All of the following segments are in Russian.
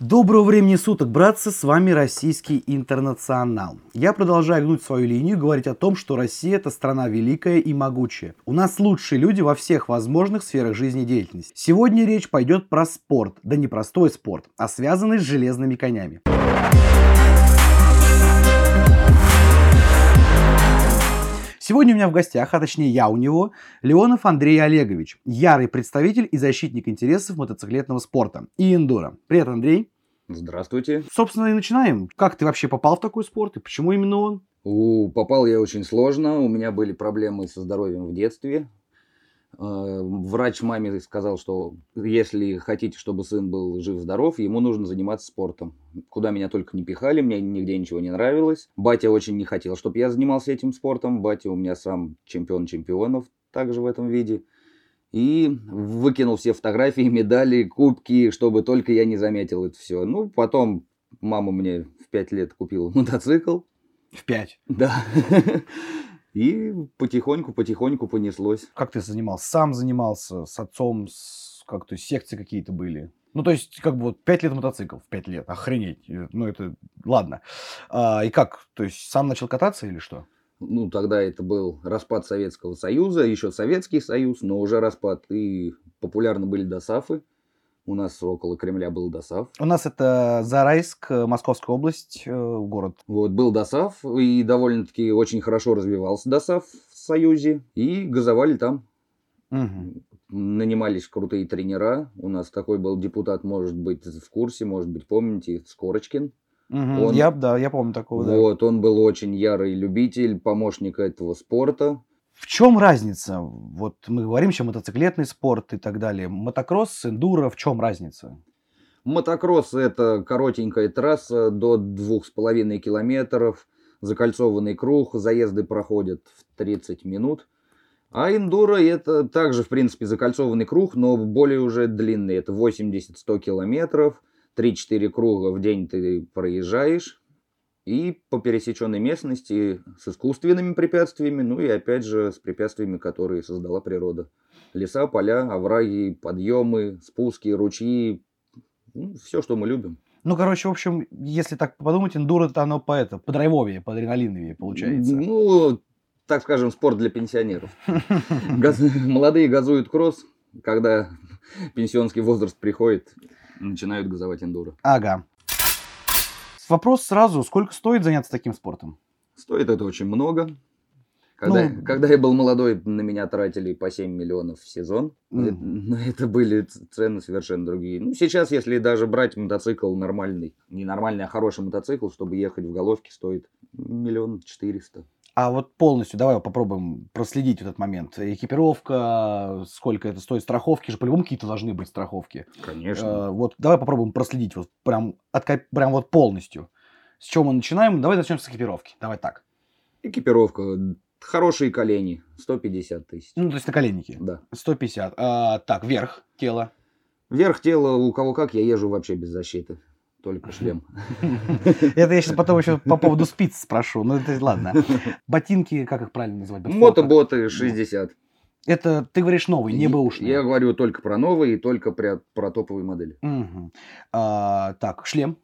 Доброго времени суток, братцы, с вами Российский Интернационал. Я продолжаю гнуть свою линию говорить о том, что Россия это страна великая и могучая. У нас лучшие люди во всех возможных сферах жизнедеятельности. Сегодня речь пойдет про спорт, да не простой спорт, а связанный с железными конями. Сегодня у меня в гостях, а точнее я у него, Леонов Андрей Олегович, ярый представитель и защитник интересов мотоциклетного спорта и эндуро. Привет, Андрей. Здравствуйте. Собственно, и начинаем. Как ты вообще попал в такой спорт и почему именно он? У, попал я очень сложно, у меня были проблемы со здоровьем в детстве. Э, врач маме сказал, что если хотите, чтобы сын был жив-здоров, ему нужно заниматься спортом. Куда меня только не пихали, мне нигде ничего не нравилось. Батя очень не хотел, чтобы я занимался этим спортом. Батя у меня сам чемпион чемпионов также в этом виде. И выкинул все фотографии, медали, кубки, чтобы только я не заметил это все. Ну, потом мама мне в пять лет купила мотоцикл. В пять? Да. И потихоньку-потихоньку понеслось. Как ты занимался? Сам занимался? С отцом? С, как то секции какие-то были? Ну, то есть, как бы вот 5 лет мотоцикл, в 5 лет, охренеть. Ну, это, ладно. А, и как? То есть, сам начал кататься или что? Ну, тогда это был распад Советского Союза, еще Советский Союз, но уже распад. И популярны были досафы. У нас около Кремля был ДОСАВ. У нас это Зарайск, Московская область, э, город. Вот, был ДОСАВ, и довольно-таки очень хорошо развивался ДОСАВ в Союзе, и газовали там. Угу. Нанимались крутые тренера. У нас такой был депутат, может быть, в курсе, может быть, помните, Скорочкин. Угу. Он, я, да, я помню такого. Вот, да. он был очень ярый любитель, помощник этого спорта. В чем разница? Вот мы говорим сейчас мотоциклетный спорт и так далее. Мотокросс, эндуро, в чем разница? Мотокросс – это коротенькая трасса до двух с половиной километров, закольцованный круг, заезды проходят в 30 минут. А эндуро – это также, в принципе, закольцованный круг, но более уже длинный. Это 80-100 километров, 3-4 круга в день ты проезжаешь и по пересеченной местности с искусственными препятствиями, ну и опять же с препятствиями, которые создала природа. Леса, поля, овраги, подъемы, спуски, ручьи, ну, все, что мы любим. Ну, короче, в общем, если так подумать, эндуро это оно по это, по драйвовее, по адреналиновее получается. Ну, так скажем, спорт для пенсионеров. Молодые газуют кросс, когда пенсионский возраст приходит, начинают газовать эндуро. Ага. Вопрос сразу, сколько стоит заняться таким спортом? Стоит это очень много. Когда, ну, когда я был молодой, на меня тратили по 7 миллионов в сезон. Mm. Но это были цены совершенно другие. Ну, сейчас, если даже брать мотоцикл нормальный, не нормальный, а хороший мотоцикл, чтобы ехать в головке, стоит миллион четыреста. А вот полностью, давай попробуем проследить этот момент. Экипировка, сколько это стоит, страховки же, по-любому какие-то должны быть страховки. Конечно. Э, вот давай попробуем проследить вот прям, от, прям вот полностью. С чего мы начинаем? Давай начнем с экипировки. Давай так. Экипировка. Хорошие колени. 150 тысяч. Ну, то есть наколенники? Да. 150. А, так, верх тела. Верх тела у кого как, я езжу вообще без защиты только шлем. Это я сейчас потом еще по поводу спиц спрошу. Ну, это ладно. Ботинки, как их правильно называть? Мотоботы 60. Это ты говоришь новый, не бэушный. Я говорю только про новые и только про, про топовые модели. Угу. А, так, шлем?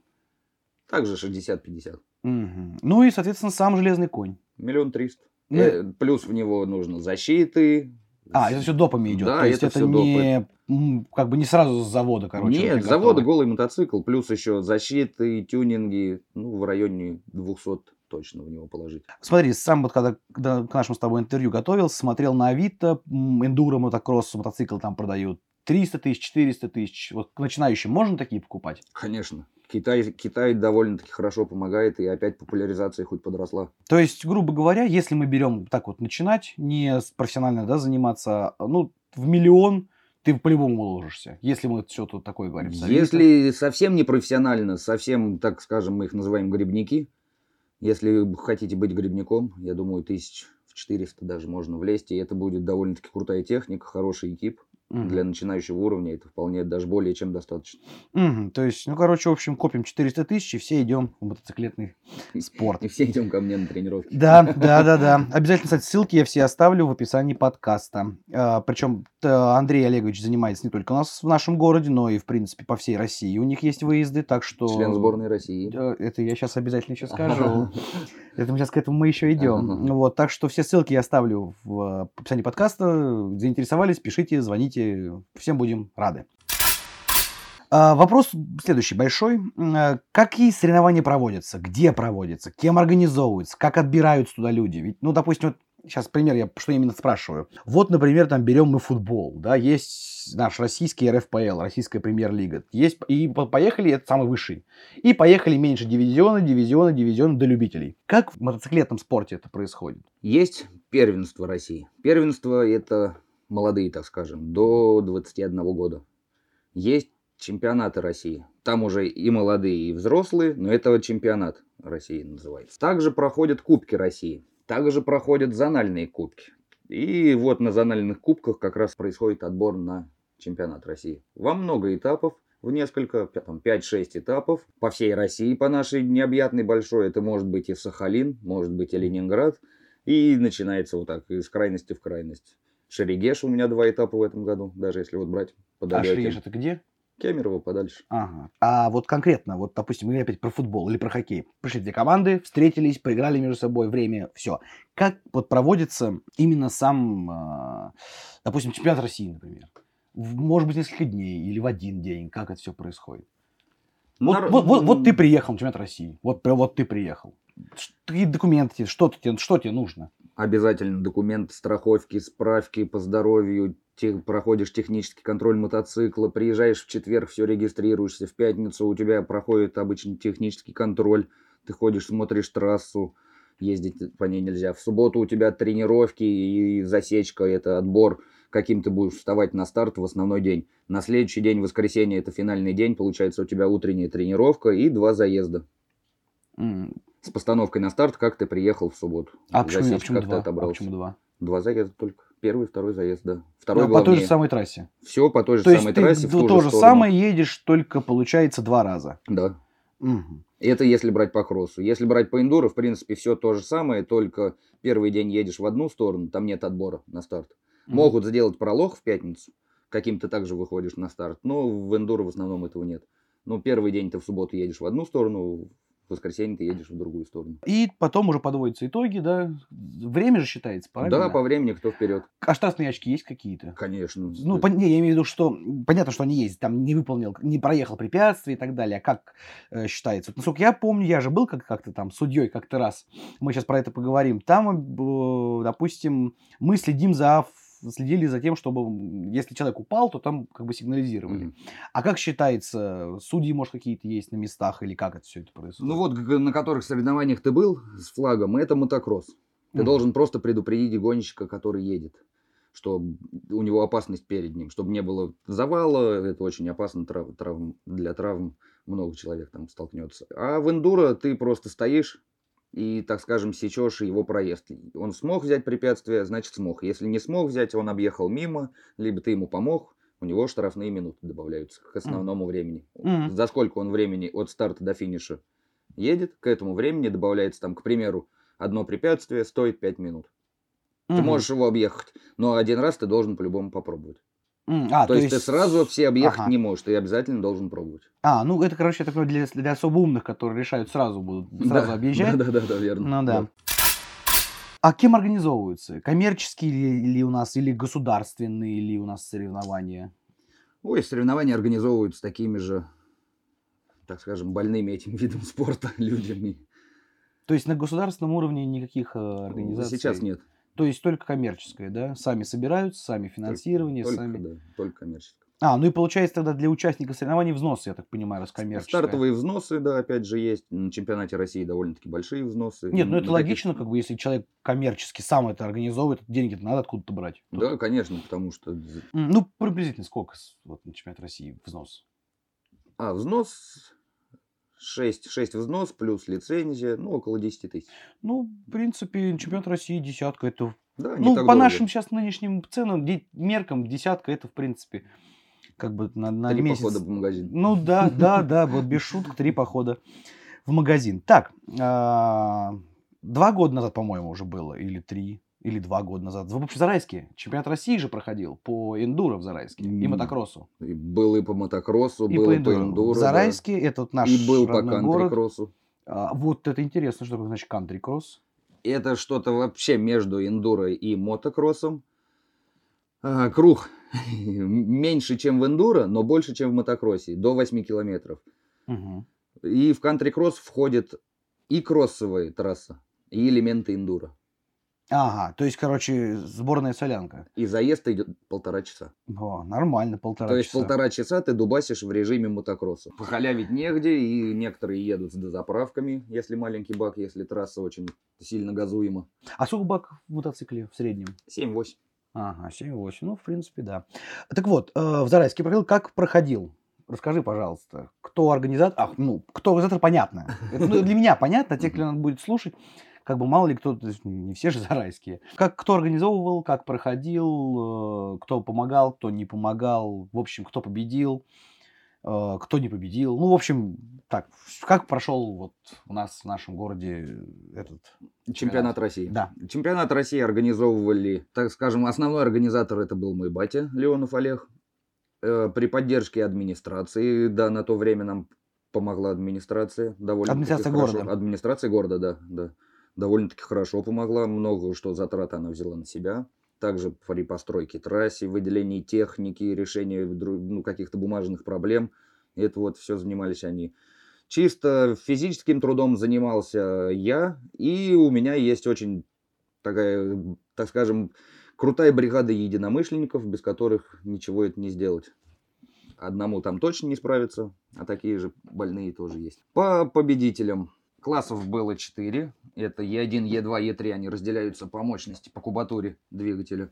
Также 60-50. Угу. Ну и, соответственно, сам железный конь. Миллион триста. Ну... Э, плюс в него нужно защиты, а, это все допами идет. Да, То есть это, это не как бы не сразу с завода, короче. Нет, с завода голый мотоцикл, плюс еще защиты, тюнинги, ну, в районе 200 точно в него положить. Смотри, сам вот когда, когда к нашему с тобой интервью готовился, смотрел на Авито, эндуро мотокросс, мотоцикл там продают 300 тысяч, 400 тысяч. Вот к начинающим можно такие покупать? Конечно. Китай, Китай довольно-таки хорошо помогает, и опять популяризация хоть подросла. То есть, грубо говоря, если мы берем так вот начинать, не профессионально да, заниматься, ну, в миллион ты по-любому уложишься, если мы все тут такое говорим. Если совсем не профессионально, совсем, так скажем, мы их называем грибники, если хотите быть грибником, я думаю, тысяч в 400 даже можно влезть, и это будет довольно-таки крутая техника, хороший экип. Мгм. Для начинающего уровня это вполне даже более чем достаточно. Мгм. То есть, ну, короче, в общем, копим 400 тысяч, и все идем в мотоциклетный спорт. И все идем ко мне на тренировки. Да, да, да, да. Обязательно, кстати, ссылки я все оставлю в описании подкаста. Причем Андрей Олегович занимается не только у нас в нашем городе, но и, в принципе, по всей России. У них есть выезды, так что... Член сборной России. Э, Это я сейчас обязательно еще скажу. Это мы сейчас к этому мы еще идем. Вот, так что все ссылки я оставлю в э, описании подкаста. Заинтересовались, пишите, звоните. Всем будем рады. А, Вопрос следующий, большой. А, Какие соревнования проводятся? Где проводятся? Кем организовываются? Как отбираются туда люди? Ведь, ну, допустим, вот сейчас пример, я что именно спрашиваю. Вот, например, там берем мы футбол, да, есть наш российский РФПЛ, российская премьер-лига. Есть, и по- поехали, это самый высший. И поехали меньше дивизиона, дивизиона, дивизиона до любителей. Как в мотоциклетном спорте это происходит? Есть первенство России. Первенство это молодые, так скажем, до 21 года. Есть чемпионаты России. Там уже и молодые, и взрослые, но это чемпионат России называется. Также проходят Кубки России. Также проходят зональные кубки. И вот на зональных кубках как раз происходит отбор на чемпионат России. Во много этапов, в несколько, там, 5-6 этапов по всей России, по нашей необъятной большой. Это может быть и Сахалин, может быть и Ленинград. И начинается вот так, из крайности в крайность. Шерегеш у меня два этапа в этом году, даже если вот брать А подалёке. Шриеш это где? Кемерово подальше. Ага. А вот конкретно, вот, допустим, мы опять про футбол или про хоккей. Пришли две команды, встретились, поиграли между собой, время, все. Как вот проводится именно сам, а, допустим, чемпионат России, например? Может быть, несколько дней или в один день, как это все происходит? Вот, Нар- вот, вот- вот ты приехал на чемпионат России, вот, вот ты приехал. Какие документы, что, тебе, что тебе нужно? Обязательно документы, страховки, справки по здоровью, те- проходишь технический контроль мотоцикла, приезжаешь в четверг, все регистрируешься, в пятницу у тебя проходит обычный технический контроль, ты ходишь, смотришь трассу, ездить по ней нельзя. В субботу у тебя тренировки и засечка, это отбор, каким ты будешь вставать на старт в основной день. На следующий день, воскресенье, это финальный день, получается у тебя утренняя тренировка и два заезда. С постановкой на старт, как ты приехал в субботу. А почему, а Засечка, почему как ты два? А отобрался. почему два? Два заезда только. Первый, второй заезд, да. Второй Ну, по той же самой трассе. Все по той же То есть самой ты трассе, в то, ту то же самое едешь, только получается два раза. Да. Мгм. Это если брать по кроссу. Если брать по эндуро, в принципе, все то же самое, только первый день едешь в одну сторону, там нет отбора на старт. Мгм. Могут сделать пролог в пятницу, каким ты также выходишь на старт, но в эндуро в основном этого нет. Но первый день ты в субботу едешь в одну сторону, в воскресенье ты едешь в другую сторону. И потом уже подводятся итоги, да? Время же считается, правильно? Да, по времени кто вперед. А штрафные очки есть какие-то? Конечно. Ну, пон- не, я имею в виду, что понятно, что они есть, там не выполнил, не проехал препятствия и так далее. А как э, считается? Вот, насколько я помню, я же был как- как-то там судьей как-то раз. Мы сейчас про это поговорим. Там, э, допустим, мы следим за следили за тем, чтобы если человек упал, то там как бы сигнализировали. Мгм. А как считается, судьи, может, какие-то есть на местах или как это все это происходит? Ну вот, на которых соревнованиях ты был с флагом, это мотокросс. Ты Мгм. должен просто предупредить гонщика, который едет, что у него опасность перед ним, чтобы не было завала, это очень опасно трав- травм- для травм, много человек там столкнется. А в эндуро ты просто стоишь и, так скажем, сечешь его проезд. Он смог взять препятствие, значит смог. Если не смог взять, он объехал мимо, либо ты ему помог, у него штрафные минуты добавляются к основному времени. Мгм. За сколько он времени от старта до финиша едет, к этому времени добавляется там, к примеру, одно препятствие стоит 5 минут. Ты Мгм. можешь его объехать, но один раз ты должен по-любому попробовать. А, то, есть, ты сразу все объехать Ага. не можешь, ты обязательно должен пробовать. А, ну это, короче, такое для, для особо умных, которые решают сразу будут сразу Да, объезжать. Да, да, да, верно. Ну да. А кем организовываются? Коммерческие ли, ли у нас или государственные ли у нас соревнования? Ой, соревнования организовываются такими же, так скажем, больными этим видом спорта людьми. То есть на государственном уровне никаких э, организаций? Сейчас нет. То есть только коммерческое, да? Сами собираются, сами финансирование, только, сами... да, только коммерческое. А, ну и получается тогда для участников соревнований взносы, я так понимаю, раз коммерческое. Стартовые взносы, да, опять же, есть. На чемпионате России довольно-таки большие взносы. Нет, ну это На логично, таких- как бы, если человек коммерчески сам это организовывает, деньги надо откуда-то брать. Тут- Да, конечно, потому что... Ну, приблизительно сколько вот, на чемпионат России взнос? А, взнос 6, 6 взнос плюс лицензия, ну, около 10 тысяч. Ну, в принципе, чемпионат России десятка, это... Да, Ну, по дорого. нашим сейчас нынешним ценам, меркам, десятка, это, в принципе, как бы на, на Три месяц. похода по магазину. Ну, да, да, да, вот без шуток, три похода в магазин. Так, а, два года назад, по-моему, уже было, или три, или два года назад. В общем, Зарайске чемпионат России же проходил по эндуро в Зарайске и мотокроссу. И был и по мотокроссу, И был по и по эндуро. эндуро. в да. Зарайске, это вот наш И был по кантри-кроссу. А, вот это интересно, что такое значит кантри-кросс. Это что-то вообще между эндуро и мотокроссом. А, Круг меньше, чем в эндуро, но больше, чем в мотокроссе. До 8 километров. Мгм. И в кантри-кросс входит и кроссовая трасса, и элементы эндуро. Ага, то есть, короче, сборная солянка. И заезд идет полтора часа. О, нормально, полтора То есть часа. полтора часа ты дубасишь в режиме мотокросса. Похалявить негде, и некоторые едут с дозаправками, если маленький бак, если трасса очень сильно газуема. А сколько бак в мотоцикле в среднем? 7-8. Ага, 7-8. Ну, в принципе, да. Так вот, э, в Зарайске проходил, как проходил? Расскажи, пожалуйста, кто организатор? Ах, ну, кто организатор, понятно. Это, ну, для меня понятно, те, кто будет слушать, как бы мало ли кто, то есть не все же зарайские. Как, кто организовывал, как проходил, э, кто помогал, кто не помогал, в общем, кто победил, э, кто не победил. Ну, в общем, так, как прошел вот у нас в нашем городе этот... Чемпионат России. Да. Чемпионат России организовывали, так скажем, основной организатор это был мой батя Леонов Олег. Э, При поддержке администрации, да, на то время нам помогла администрация довольно Администрация города. Администрация города, да, да. Довольно-таки хорошо помогла, много что затрат она взяла на себя. Также при постройке трассе, выделении техники, решении ну, каких-то бумажных проблем. Это вот все занимались они. Чисто физическим трудом занимался я, и у меня есть очень такая, так скажем, крутая бригада единомышленников, без которых ничего это не сделать. Одному там точно не справиться, а такие же больные тоже есть. По победителям классов было 4. Это Е1, Е2, Е3. Они разделяются по мощности, по кубатуре двигателя.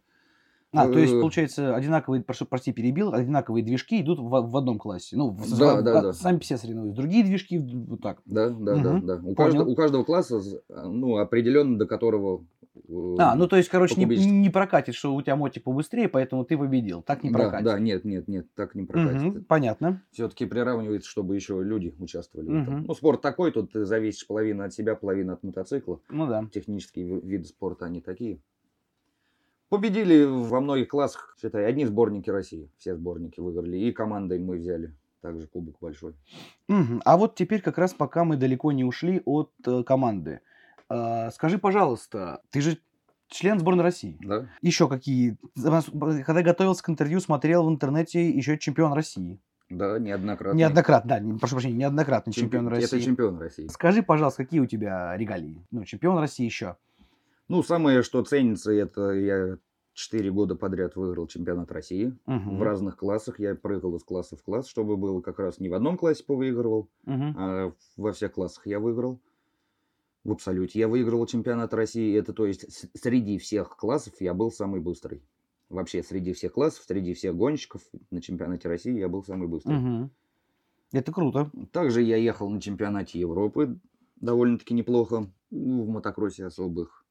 А, то есть, Э, получается, одинаковые, прошу, прости, перебил, одинаковые движки идут в, в одном классе. Ну, в- Да, в- да, в- да. сами все соревнуются. Другие движки вот так. Да, да, да, Мгм, да. У, каждого, у каждого класса ну, определенно до которого... э, А, ну то есть, короче, не, не прокатит, что у тебя мотик побыстрее, поэтому ты победил. Так не да, прокатит. да, нет, нет, нет, так не прокатит. Мгм, понятно. Все-таки приравнивается, чтобы еще люди участвовали. в этом. Ну, спорт такой, тут ты зависишь половина от себя, половина от мотоцикла. Ну да. Технические ви- виды спорта, они такие. Победили во многих классах, считай, одни сборники России. Все сборники выиграли. И командой мы взяли также кубок большой. Мгм. А вот теперь как раз пока мы далеко не ушли от э, команды. А, скажи, пожалуйста, ты же член сборной России. Да? Еще какие? Когда готовился к интервью, смотрел в интернете еще чемпион России. Да, неоднократно. Неоднократно, да, не- прошу прощения, неоднократный чемпион России. Это чемпион России. Скажи, пожалуйста, какие у тебя регалии? Ну, чемпион России еще. Ну, самое, что ценится, это я 4 года подряд выиграл чемпионат России. Мгм. В разных классах. Я прыгал из класса в класс, чтобы было как раз не в одном классе повыигрывал, Мгм. а во всех классах я выиграл. В абсолюте я выиграл чемпионат России. Это то есть среди всех классов я был самый быстрый. Вообще среди всех классов, среди всех гонщиков на чемпионате России я был самый быстрый. Мгм. Это круто. Также я ехал на чемпионате Европы довольно-таки неплохо. Ну, в мотокроссе особых,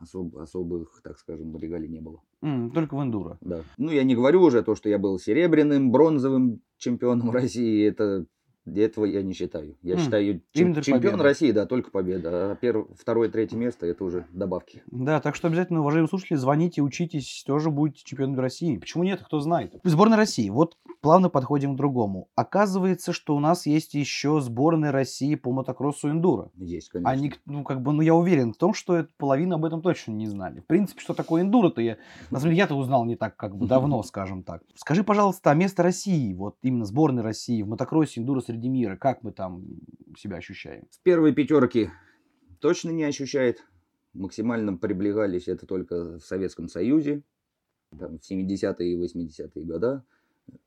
особ- особых, так скажем, регалий не было. М, Только в эндуро. Да. Ну, я не говорю уже то, что я был серебряным, бронзовым чемпионом России. Это этого я не считаю. Я М, считаю чем- чемпион победа. России, да, только победа. А перв- второе, третье место это уже добавки. Да, так что обязательно, уважаемые слушатели, звоните, учитесь, тоже будете чемпионом России. Почему нет, кто знает. Сборная России. Вот плавно подходим к другому. Оказывается, что у нас есть еще сборная России по мотокроссу эндуро. Есть, конечно. Они, ну, как бы, ну, я уверен в том, что половина об этом точно не знали. В принципе, что такое эндуро-то я, на самом деле, я-то узнал не так, как бы, давно, скажем так. Скажи, пожалуйста, а место России, вот именно сборной России в мотокроссе эндуро среди мира, как мы там себя ощущаем? С первой пятерки точно не ощущает. Максимально приближались это только в Советском Союзе. Там, в 70-е и 80-е года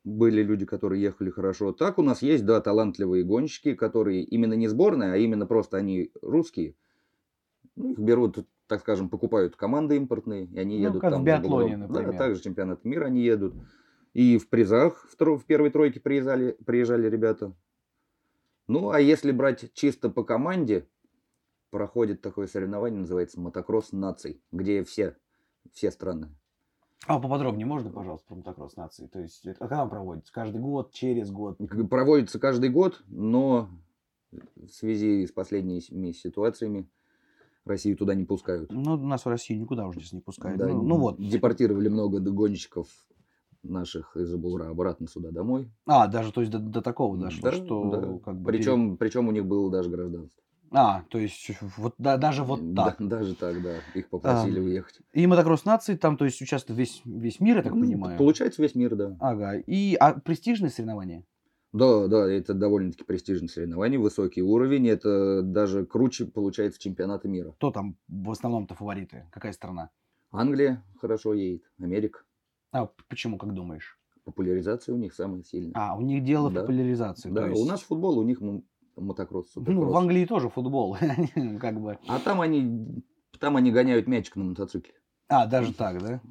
были люди, которые ехали хорошо. Так у нас есть, да, талантливые гонщики, которые именно не сборная, а именно просто они русские. Ну, их берут, так скажем, покупают команды импортные, и они Ну, едут как в там. за биатлоне, например. Да, также чемпионат мира они едут. И в призах в, тро- в первой тройке приезжали, приезжали ребята. Ну, а если брать чисто по команде, проходит такое соревнование, называется мотокросс наций, где все, все страны. А поподробнее можно, пожалуйста, про мотокросс нации? То есть, это, когда он проводится? Каждый год, через год? Проводится каждый год, но в связи с последними ситуациями Россию туда не пускают. Ну, нас в Россию никуда уже здесь не пускают. Да, ну, ну вот. Депортировали много гонщиков наших из Абулра обратно сюда домой. А, даже то есть до, до такого дошло, Да, что да. как бы... Причем, причем у них было даже гражданство. А, то есть вот да, даже вот Да, так. даже так, да. Их попросили А, уехать. И мотокросс нации там, то есть участвует весь, весь мир, я так Ну, понимаю. Получается весь мир, да. Ага. И а престижные соревнования? Да, да, это довольно-таки престижное соревнование, высокий уровень. Это даже круче получается чемпионата мира. Кто там в основном-то фавориты? Какая страна? Англия хорошо едет, Америка. А почему, как думаешь? Популяризация у них самая сильная. А, у них дело в Да. популяризации. да, есть- у нас футбол, у них мотокросс, Ну, суперкросс. в Англии тоже футбол. Как бы. А там они, там они гоняют мячик на мотоцикле. А, даже так, да?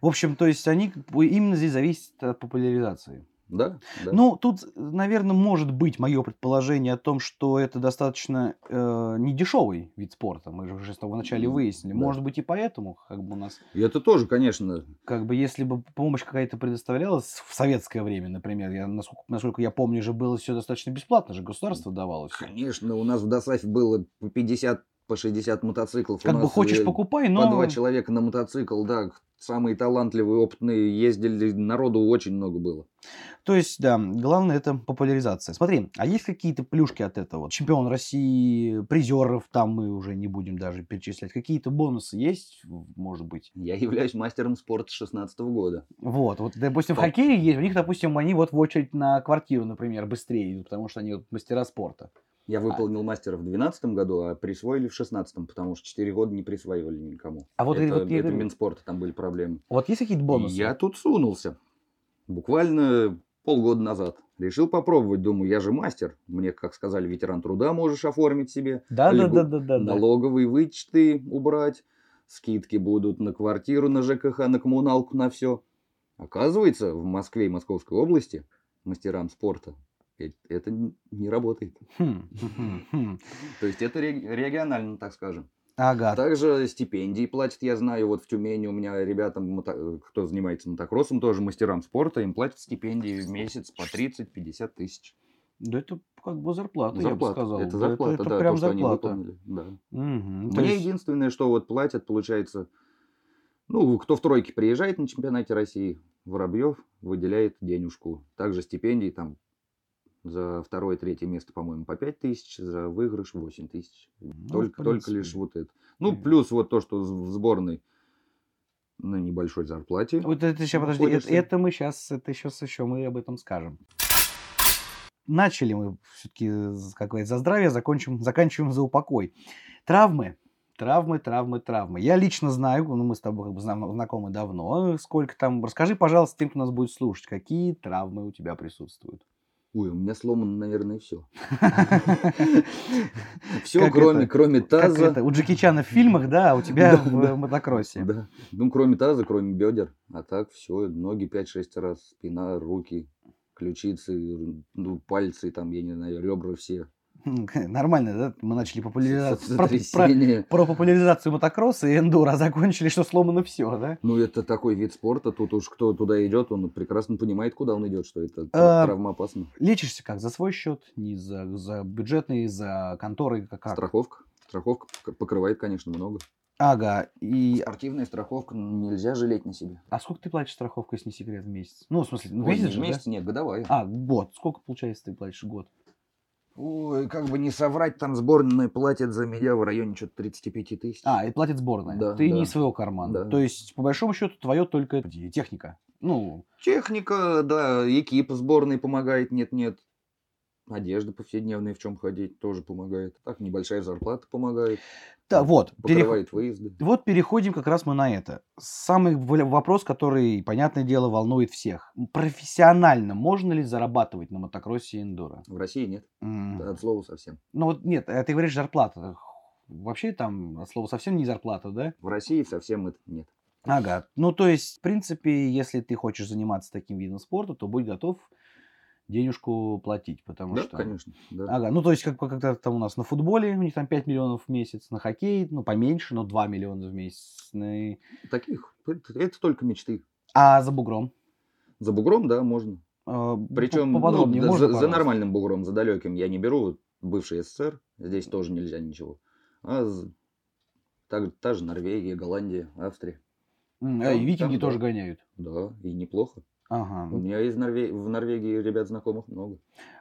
В общем, то есть они именно здесь зависит от популяризации. Да, да. Ну, тут, наверное, может быть мое предположение о том, что это достаточно э, недешевый вид спорта. Мы же уже с тобой вначале выяснили. да. Может быть и поэтому, как бы у нас, И это тоже, конечно, как бы, если бы помощь какая-то предоставлялась в советское время, например, я, насколько, насколько я помню, же было все достаточно бесплатно, же государство давало конечно, у нас в Досафе было по 50, по 60 мотоциклов. Как бы хочешь покупай, По но... два человека на мотоцикл, да. Самые талантливые, опытные ездили, народу очень много было. То есть, да, главное это популяризация. Смотри, а есть какие-то плюшки от этого? Чемпион России, призеров, там мы уже не будем даже перечислять. Какие-то бонусы есть, может быть? Я являюсь мастером спорта 16 года. Вот, вот, допустим, в По- хоккее есть, у них, допустим, они вот в очередь на квартиру, например, быстрее идут, потому что они вот мастера спорта. Я выполнил мастера в 12 году, а присвоили в 16 потому что 4 года не присваивали никому. А вот это, вот я это Минспорта, там были проблемы. Вот есть какие-то бонусы? И я тут сунулся. Буквально полгода назад. Решил попробовать, думаю, я же мастер. Мне, как сказали, ветеран труда можешь оформить себе. Да, да, да, да, да, налоговые вычеты убрать, скидки будут на квартиру, на ЖКХ, на коммуналку, на все. Оказывается, в Москве и Московской области мастерам спорта это н- не работает. Хм, хм, хм. То есть это ре- регионально, так скажем. Ага. Также стипендии платят, я знаю, вот в Тюмени у меня ребятам, кто занимается мотокроссом, тоже мастерам спорта, им платят стипендии в месяц по 30-50 тысяч. Да это как бы зарплата, я бы Зарплата. сказал. Это зарплата, это, да, прям то, что они зарплата. выполнили. Да. То Мне есть- единственное, что вот платят, получается, ну, кто в тройке приезжает на чемпионате России, Воробьев выделяет денежку. Также стипендии там за второе, третье место, по-моему, по 5 тысяч, за выигрыш 8 тысяч. Ну, только, только лишь вот это. Ну, Мгм. плюс вот то, что в сборной на небольшой зарплате. Вот это сейчас, подожди, это, это мы сейчас, это сейчас еще мы об этом скажем. Начали мы все-таки, как говорится, за здравие, закончим, заканчиваем за упокой. Травмы, травмы, травмы, травмы. Я лично знаю, ну мы с тобой как бы зна- знакомы давно, сколько там. Расскажи, пожалуйста, тем, кто нас будет слушать, какие травмы у тебя присутствуют. Ой, у меня сломано, наверное, все. Все, кроме, кроме таза. у Джеки Чана в фильмах, да, а у тебя в мотокроссе. Да. Ну, кроме таза, кроме бедер. А так все, ноги 5-6 раз, спина, руки, ключицы, ну, пальцы, там, я не знаю, ребра все. Нормально, да? Мы начали популяризацию. про- про- про популяризацию мотокросса и эндуро, а закончили, что сломано все, да? Ну, это такой вид спорта, тут уж кто туда идет, он прекрасно понимает, куда он идет, что это А, травмоопасно. Лечишься как? За свой счет? Не за, за бюджетный, за конторы? Как? Страховка. Страховка пок- покрывает, конечно, много. Ага. И... Спортивная страховка нельзя жалеть на себе. А сколько ты платишь страховку, если не секрет, в месяц? Ну, в смысле, в Ой, месяц не же, в месяц, да? нет, годовая. А, год. Сколько, получается, ты платишь год? Ой, как бы не соврать, там сборная платят за меня в районе что-то 35 тысяч. А, и платит сборная. Да, ты не да. из своего кармана. Да. То есть, по большому счету, твое только техника. Ну, Техника, да, экипа сборной помогает, нет-нет. Одежда повседневная, в чем ходить, тоже помогает. Так, небольшая зарплата помогает. да, вот. перех- Покрывает выезды. Вот переходим как раз мы на это. Самый вопрос, который, понятное дело, волнует всех. Профессионально можно ли зарабатывать на мотокроссе и эндуро? В России нет, М. от слова совсем. Ну вот нет, а ты говоришь зарплата. Вообще там, от слова совсем не зарплата, да? В России совсем это нет. Ага. Ну, то есть, в принципе, если ты хочешь заниматься таким видом спорта, то будь готов денежку платить, потому Да, что... конечно. Да. Ага, ну то есть как как-то там у нас на футболе у них там 5 миллионов в месяц, на хоккей, ну поменьше, но 2 миллиона в месяц. на- Таких, это, только мечты. А за бугром? За бугром, да, можно. А, Причем ну, поподробнее да, можно, за, за нормальным бугром, за далеким я не беру. Бывший СССР, здесь тоже нельзя ничего. А з- так- та же Норвегия, Голландия, Австрия. А, Там- и викинги там, да. тоже гоняют. Да, и неплохо. Ага, У ну, меня из Норве- в Норвегии ребят знакомых много.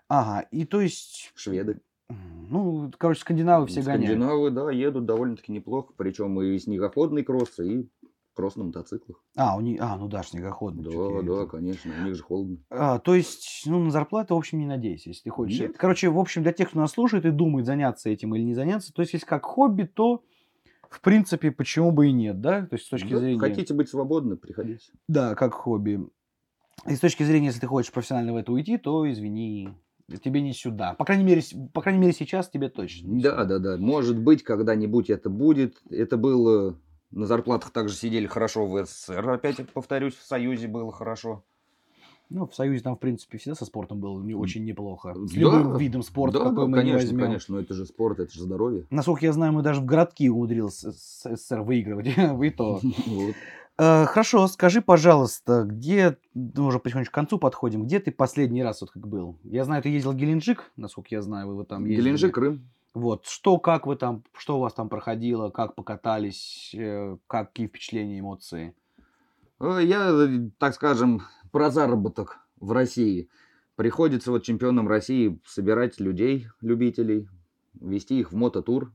ага, и то есть, Шведы. ну, короче, скандинавы все гоняют. Скандинавы, да, едут довольно-таки неплохо. Причем и снегоходный кросс, и кросс на мотоциклах. А, у них, а, ну да, снегоходный. Да, да, это- конечно, у них же холодно. А, то есть, ну, на зарплату, в общем, не надейся, если ты хочешь. Нет. Короче, в общем, для тех, кто нас слушает и думает, заняться этим или не заняться, то есть, если как хобби, то, в принципе, почему бы и нет, да? То есть, с точки Да, зрения... Хотите быть свободны, приходите. Да, как хобби. И с точки зрения, если ты хочешь профессионально в это уйти, то, извини, тебе не сюда. По крайней мере, по крайней мере сейчас тебе точно не Да, сюда. да, да. Может быть, когда-нибудь это будет. Это было... На зарплатах также сидели хорошо в СССР. Опять повторюсь, в Союзе было хорошо. Ну, в Союзе там, в принципе, всегда со спортом было не очень неплохо. С Да, любым видом спорта, да, какой да, мы не конечно, возьмем. конечно. Но это же спорт, это же здоровье. Насколько я знаю, мы даже в городки умудрились СССР выигрывать. И то. Э, Хорошо, скажи, пожалуйста, где, мы уже потихонечку к концу подходим, где ты последний раз вот как был? Я знаю, ты ездил в Геленджик, насколько я знаю, вы вот там ездили. Геленджик, Крым. Вот, что, как вы там, что у вас там проходило, как покатались, э, какие впечатления, эмоции? Э, Я, так скажем, про заработок в России. Приходится вот чемпионам России собирать людей, любителей, вести их в мототур.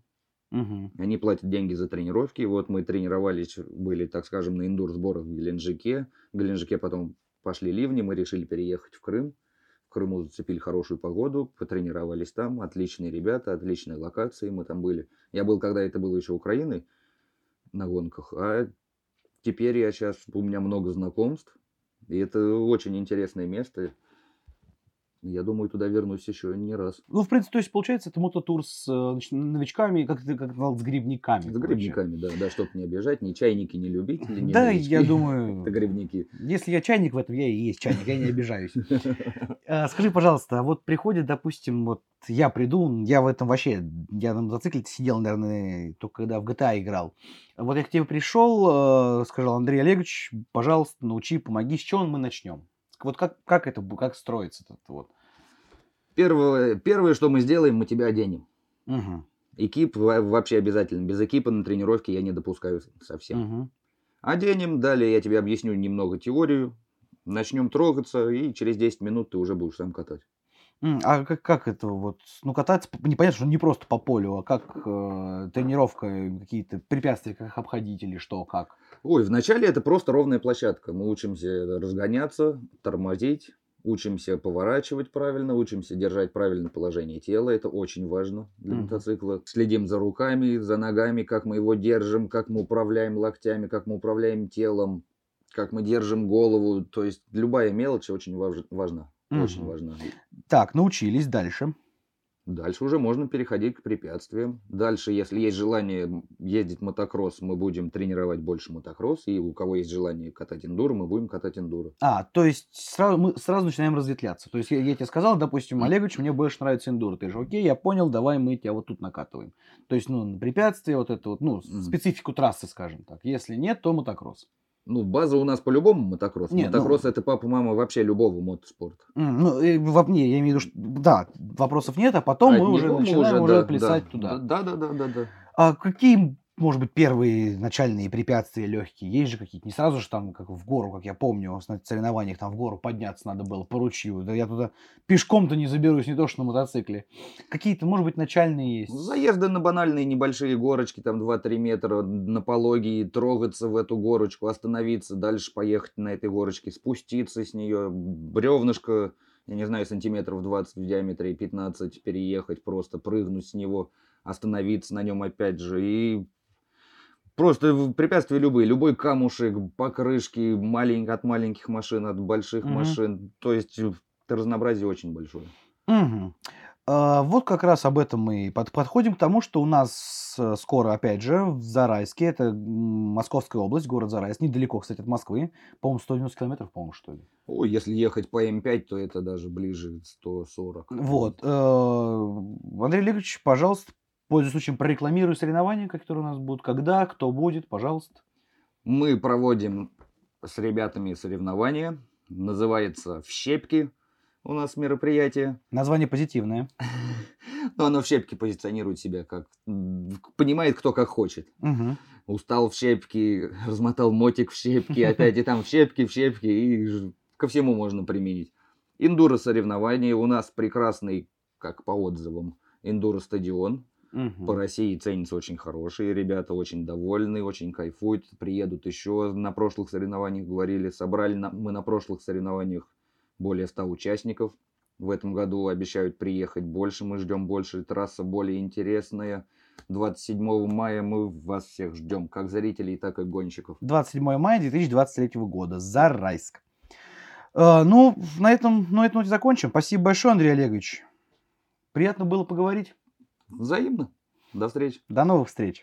Мгм. Они платят деньги за тренировки. Вот мы тренировались, были, так скажем, на индур-сборах в Геленджике. В Геленджике потом пошли ливни, мы решили переехать в Крым. В Крыму зацепили хорошую погоду, потренировались там. Отличные ребята, отличные локации мы там были. Я был, когда это было еще Украиной на гонках, а теперь я сейчас, у меня много знакомств. И это очень интересное место. Я думаю, туда вернусь еще не раз. Ну, в принципе, то есть, получается, это мототур с э, новичками, как ты как ты назвал, с грибниками. С короче. грибниками, да, да, чтобы не обижать, ни чайники, ни любители, ни Да, новички. я думаю, Это грибники. если я чайник в этом, я и есть чайник, я не обижаюсь. А, Скажи, пожалуйста, а вот приходит, допустим, вот я приду, я в этом вообще, я на мотоцикле сидел, наверное, только когда в GTA играл. Вот я к тебе пришел, э, сказал, Андрей Олегович, пожалуйста, научи, помоги, с чего мы начнем? Вот как, как это, как строится этот вот? Первое, первое, что мы сделаем, мы тебя оденем. Мгм, Экип во- вообще обязательно. Без экипа на тренировке я не допускаю совсем. мгм. Оденем, далее я тебе объясню немного теорию. Начнем трогаться, и через 10 минут ты уже будешь сам катать. А как, как это вот, ну кататься, непонятно, что не просто по полю, а как э, тренировка, э, какие-то препятствия, как обходить или что, как? Ой, вначале это просто ровная площадка. Мы учимся разгоняться, тормозить, учимся поворачивать правильно, учимся держать правильное положение тела. Это очень важно для Мгм. мотоцикла. Следим за руками, за ногами, как мы его держим, как мы управляем локтями, как мы управляем телом, как мы держим голову. То есть любая мелочь очень важ- важна. Очень Мгм. важна. Так, научились, дальше. Дальше уже можно переходить к препятствиям. Дальше, если есть желание ездить мотокросс, мы будем тренировать больше мотокросс. И у кого есть желание катать эндуро, мы будем катать эндуро. А, то есть сразу, мы сразу начинаем разветвляться. То есть я, я тебе сказал, допустим. Олегович, мне больше нравится эндуро. Ты же, окей, я понял, давай мы тебя вот тут накатываем. То есть, ну, на препятствия, вот это вот, ну, Мгм. специфику трассы, скажем так. Если нет, то мотокросс. Ну, база у нас по-любому мотокросс. Не, ну- мотокросс это папа-мама вообще любого мотоспорта. Ну, во мне, я имею в виду, что, да, вопросов нет, а потом мы От уже мы начинаем уже да, плясать да, туда. Да, да, да, да, да. А какие, может быть, первые начальные препятствия легкие? Есть же какие-то? Не сразу же там, как в гору, как я помню, на соревнованиях там в гору подняться надо было по ручью. Да я туда пешком-то не заберусь, не то что на мотоцикле. Какие-то, может быть, начальные есть? Заезды на банальные небольшие горочки, там 2-3 метра на пологии, трогаться в эту горочку, остановиться, дальше поехать на этой горочке, спуститься с нее, бревнышко, я не знаю, сантиметров 20 в диаметре, 15 переехать, просто прыгнуть с него, остановиться на нем опять же и Просто препятствия любые, любой камушек, покрышки, малень- от маленьких машин, от больших Мгм. машин. То есть э, разнообразие очень большое. А, Вот как раз об этом мы и под- подходим к тому, что у нас э, скоро, опять же, в Зарайске, это Московская область, город Зарайск, недалеко, кстати, от Москвы, по-моему, 190 километров, по-моему, что ли. Ой, если ехать по М5, то это даже ближе 140. Вот. э, Андрей Олегович, пожалуйста, пользуясь случаем, прорекламируй соревнования, которые у нас будут, когда, кто будет, пожалуйста. Мы проводим с ребятами соревнования. Называется «В щепки» у нас мероприятие. Название позитивное. Но оно в щепке позиционирует себя как... Понимает, кто как хочет. Устал в щепки, размотал мотик в щепки, опять и там в щепки, в щепки, и ко всему можно применить. Индуро соревнования у нас прекрасный, как по отзывам, индуро стадион. Мгм. По России ценится очень хорошие, ребята очень довольны, очень кайфуют, приедут еще. На прошлых соревнованиях говорили, собрали на- мы на прошлых соревнованиях более 100 участников. В этом году обещают приехать больше, мы ждем больше, трасса более интересная. 27 мая мы вас всех ждем, как зрителей, так и гонщиков. 27 мая 2023 года. Зарайск. Э, ну, на этом, на этой ноте закончим. Спасибо большое, Андрей Олегович. Приятно было поговорить. Взаимно. До встречи. До новых встреч.